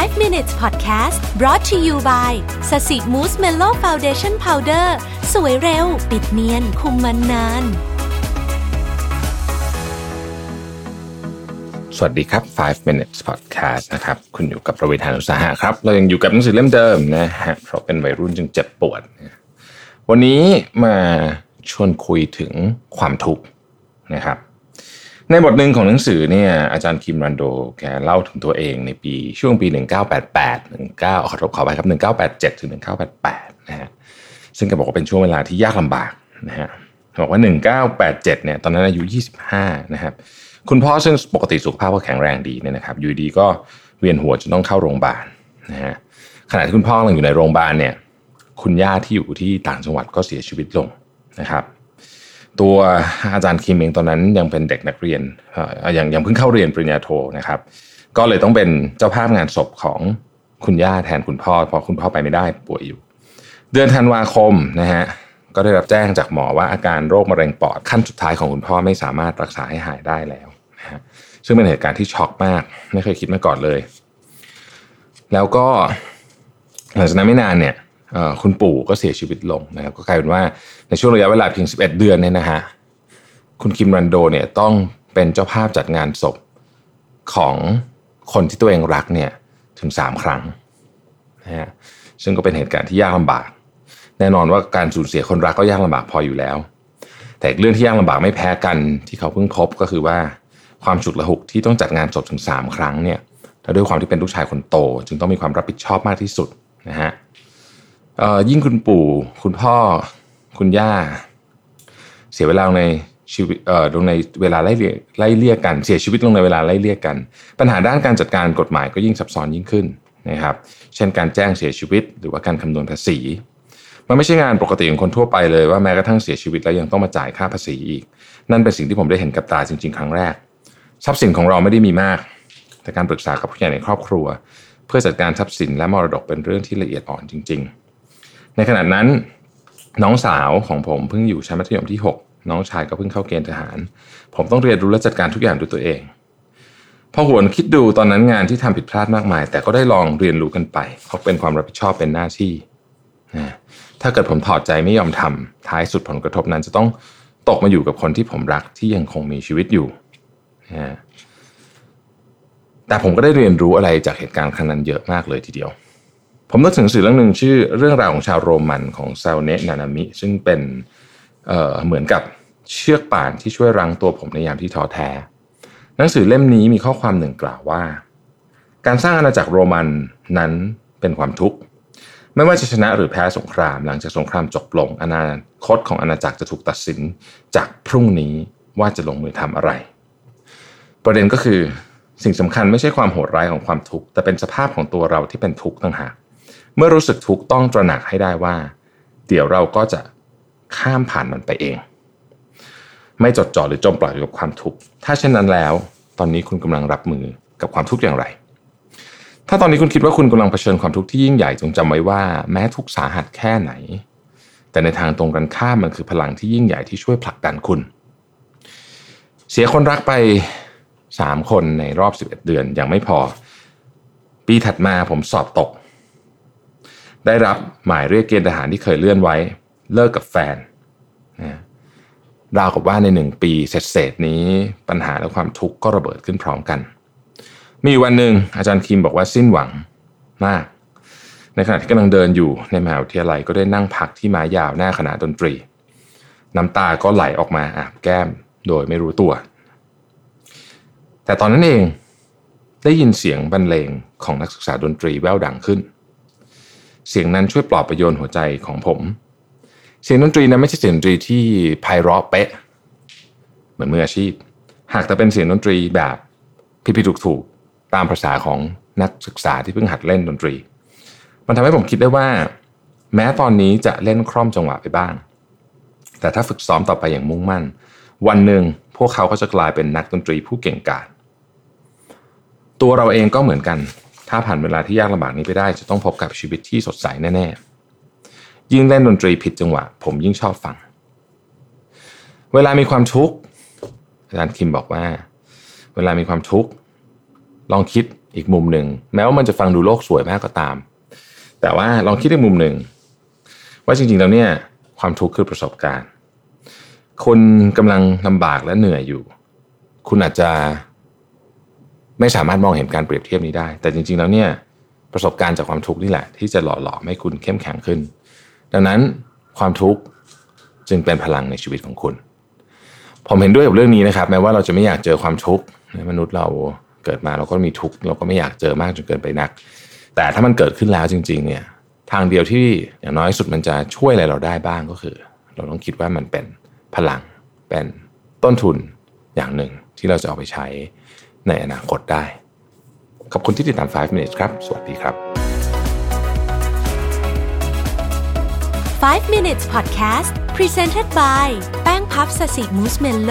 5 minutes podcast brought to you by Sasi Mousse Mellow Foundation Powder สวยเร็ว ปิดเนียน คุมมันนาน สวัสดีครับ 5 minutes podcast นะครับ คุณอยู่กับประวิทยานุสาหะครับ เรายังอยู่กับหนังสือเล่มเดิมนะฮะ เพราะเป็นวัยรุ่นจึงเจ็บปวด วันนี้มาชวนคุยถึงความทุกข์นะครับ ในบทหนึ่งของหนังสือเนี่ยอาจารย์คิมรันโดแกเล่าถึงตัวเองในปีช่วงปี 1988 19ขอรบขอไปครับ 1987 ถึง 1988 นะฮะซึ่งแกบอกว่าเป็นช่วงเวลาที่ยากลำบากนะฮะบอกว่า 1987 เนี่ยตอนนั้นอายุ 25 นะครับ คุณพ่อซึ่งปกติสุขภาพก็แข็งแรงดีเนี่ยนะครับอยู่ดีก็เวียนหัวจนต้องเข้าโรงพยาบาลนะฮะขณะที่คุณพ่อกำลังอยู่ในโรงพยาบาลเนี่ยคุณย่าที่อยู่ที่ต่างจังหวัดก็เสียชีวิตลงนะครับ ตัวอาจารย์คิมเองตอนนั้นยังเป็นเด็กนักเรียนเอ่อยังยังเพิ่งเข้าเรียนปริญญาโทนะครับ ก็เลยต้องเป็นเจ้าภาพงานศพของคุณย่าแทนคุณพ่อเพราะคุณพ่อไปไม่ได้ป่วยอยู่ เดือนธันวาคมนะฮะก็ได้รับแจ้งจากหมอว่าอาการโรคมะเร็งปอดขั้นสุดท้ายของคุณพ่อไม่สามารถรักษาให้หายได้แล้วนะฮะซึ่งเป็นเหตุการณ์ที่ช็อกมากไม่เคยคิดมาก่อนเลย แล้วก็หลังจากนั้นไม่นานเนี่ย คุณปู่ก็เสียชีวิตลงนะครับก็กลายเป็นว่าในช่วงระยะเวลาเพียง 11 เดือนเนี่ยนะฮะคุณคิมรันโดเนี่ยต้องเป็นเจ้าภาพจัดงานศพของคนที่ตัวเองรักเนี่ยถึง 3 ครั้งนะฮะซึ่งก็เป็นเหตุการณ์ที่ยากลำบาก แน่นอนว่าการสูญเสียคนรักก็ยากลำบากพออยู่แล้ว แต่เรื่องที่ยากลำบากไม่แพ้กันที่เขาเพิ่งพบก็คือว่าความฉุกละหุกที่ต้องจัดงานศพถึง 3 ครั้งเนี่ยและด้วยความที่เป็นลูกชายคนโต จึงต้องมีความรับผิดชอบมากที่สุดนะฮะเยิ่งคุณปู่คุณพ่อคุณย่า เสียเวลาในชีวิตเอ่อลงในเวลาไล่เลี่ยไล่เลี่ยกันเสียชีวิตลงในเวลาไล่เลี่ยกัน ปัญหาด้านการจัดการกฎหมายก็ยิ่งซับซ้อนยิ่งขึ้นนะครับ เช่นการแจ้งเสียชีวิต หรือว่าการคำนวณภาษี มันไม่ใช่งานปกติของคนทั่วไปเลยว่าแม้กระทั่งเสียชีวิตแล้วยังต้องมาจ่ายค่าภาษีอีก นั่นเป็นสิ่งที่ผมได้เห็นกับตาจริง ๆ ครั้งแรก ทรัพย์สินของเราไม่ได้มีมาก แต่การปรึกษากับผู้ใหญ่ในครอบครัว เพื่อจัดการทรัพย์สินและมรดกเป็นเรื่องที่ละเอียดอ่อนจริง ๆ ในขณะนั้นน้องสาวของผมเพิ่งอยู่ชั้นมัธยมที่ 6 น้องชายก็เพิ่งเข้าเกณฑ์ทหาร ผมต้องเรียนรู้และจัดการทุกอย่างด้วยตัวเอง พอหวนคิดดูตอนนั้นงานที่ทำผิดพลาดมากมาย แต่ก็ได้ลองเรียนรู้กันไปเพราะเป็นความรับผิดชอบเป็นหน้าที่นะถ้าเกิดผมถอดใจไม่ยอมทำท้ายสุดผลกระทบนั้นจะต้องตกมาอยู่กับคนที่ผมรักที่ยังคงมีชีวิตอยู่นะแต่ผมก็ได้เรียนรู้อะไรจากเหตุการณ์ครั้งนั้นเยอะมากเลยทีเดียว ผมนึกถึงหนังสือเรื่องหนึ่งชื่อเรื่องราวของชาวโรมันของซาเนะนานามิ ซึ่งเป็นเอ่อเหมือนกับเชือกป่านที่ช่วยรั้งตัวผมในยามที่ท้อแท้ หนังสือเล่มนี้มีข้อความหนึ่งกล่าวว่า การสร้างอาณาจักรโรมันนั้นเป็นความทุกข์ ไม่ว่าจะชนะหรือแพ้สงคราม หลังจากสงครามจบลงอนาคตของอาณาจักรจะถูกตัดสินจากพรุ่งนี้ว่าจะลงมือทำอะไร ประเด็นก็คือสิ่งสำคัญไม่ใช่ความโหดร้ายของความทุกข์แต่เป็นสภาพของตัวเราที่เป็นทุกข์ต่างหาก เมื่อรู้สึกทุกข์ต้องตระหนักให้ได้ว่า เดี๋ยวเราก็จะข้ามผ่านมันไปเอง ไม่จดจ่อหรือจมปล่อยอยู่กับความทุกข์ถ้าเช่นนั้นแล้ว ตอนนี้คุณกำลังรับมือกับความทุกข์อย่างไร ถ้าตอนนี้คุณคิดว่าคุณกำลังเผชิญความทุกข์ที่ยิ่งใหญ่จงจำไว้ว่า แม้ทุกข์สาหัสแค่ไหน แต่ในทางตรงกันข้ามมันคือพลังที่ยิ่งใหญ่ที่ช่วยผลักดันคุณ เสียคนรักไปสามคนในรอบ 11 เดือนยังไม่พอ ปีถัดมาผมสอบตก ได้รับหมายเรียกเกณฑ์ทหารที่เคยเลื่อนไว้ เลิกกับแฟนนะราวกับว่าในหนึ่งปีเศษๆนี้ปัญหาและความทุกข์ก็ระเบิดขึ้นพร้อมกัน มีวันหนึ่งอาจารย์คิมบอกว่าสิ้นหวังมาก ในขณะที่กำลังเดินอยู่ในมหาวิทยาลัยก็ได้นั่งพักที่ไม้ยาวหน้าคณะดนตรี น้ำตาก็ไหลออกมาอาบแก้มโดยไม่รู้ตัว แต่ตอนนั้นเองได้ยินเสียงบรรเลงของนักศึกษาดนตรีแว่วดังขึ้น เสียงนั้นช่วยปลอบประโยนหัวใจของผม เสียงดนตรีนั้นไม่ใช่เสียงดนตรีที่ไพเราะเป๊ะ เหมือนมืออาชีพ หากแต่เป็นเสียงดนตรีแบบผิดๆถูกๆตามภาษาของนักศึกษาที่เพิ่งหัดเล่นดนตรี มันทำให้ผมคิดได้ว่า แม้ตอนนี้จะเล่นคล่อมจังหวะไปบ้าง แต่ถ้าฝึกซ้อมต่อไปอย่างมุ่งมั่น วันหนึ่งพวกเขาก็จะกลายเป็นนักดนตรีผู้เก่งกาจตัวเราเองก็เหมือนกัน ถ้าผ่านเวลาที่ยากลำบากนี้ไปได้ จะต้องพบกับชีวิตที่สดใสแน่ๆ ยิ่งเล่นดนตรีผิดจังหวะ ผมยิ่งชอบฟัง เวลามีความทุกข์อาจารย์คิมบอกว่า เวลามีความทุกข์ลองคิดอีกมุมหนึ่งแม้ว่ามันจะฟังดูโลกสวยมากก็ตาม แต่ว่าลองคิดในมุมหนึ่งว่าจริงๆแล้วเนี่ยความทุกข์คือประสบการณ์ คนกำลังลำบากและเหนื่อยอยู่ คุณอาจจะ ไม่สามารถมองเห็นการเปรียบเทียบนี้ได้ แต่จริง ๆ แล้วเนี่ยประสบการณ์จากความทุกข์นี่แหละ ที่จะหล่อหลอมให้คุณเข้มแข็งขึ้น ดังนั้นความทุกข์จึงเป็นพลังในชีวิตของคุณ ผมเห็นด้วยกับเรื่องนี้นะครับ แม้ว่าเราจะไม่อยากเจอความทุกข์มนุษย์เราเกิดมาเราก็มีทุกข์เราก็ไม่อยากเจอมากจนเกินไปนัก แต่ถ้ามันเกิดขึ้นแล้วจริง ๆ เนี่ย ทางเดียวที่อย่างน้อยสุดมันจะช่วยอะไรเราได้บ้างก็คือ เราต้องคิดว่ามันเป็นพลังเป็นต้นทุนอย่างหนึ่งที่เราจะเอาไปใช้ ในอนาคตได้ ขอบคุณที่ติดตาม 5 minutes ครับ สวัสดีครับ 5 minutes podcast presented by แป้งพับสสิมูสเมลโล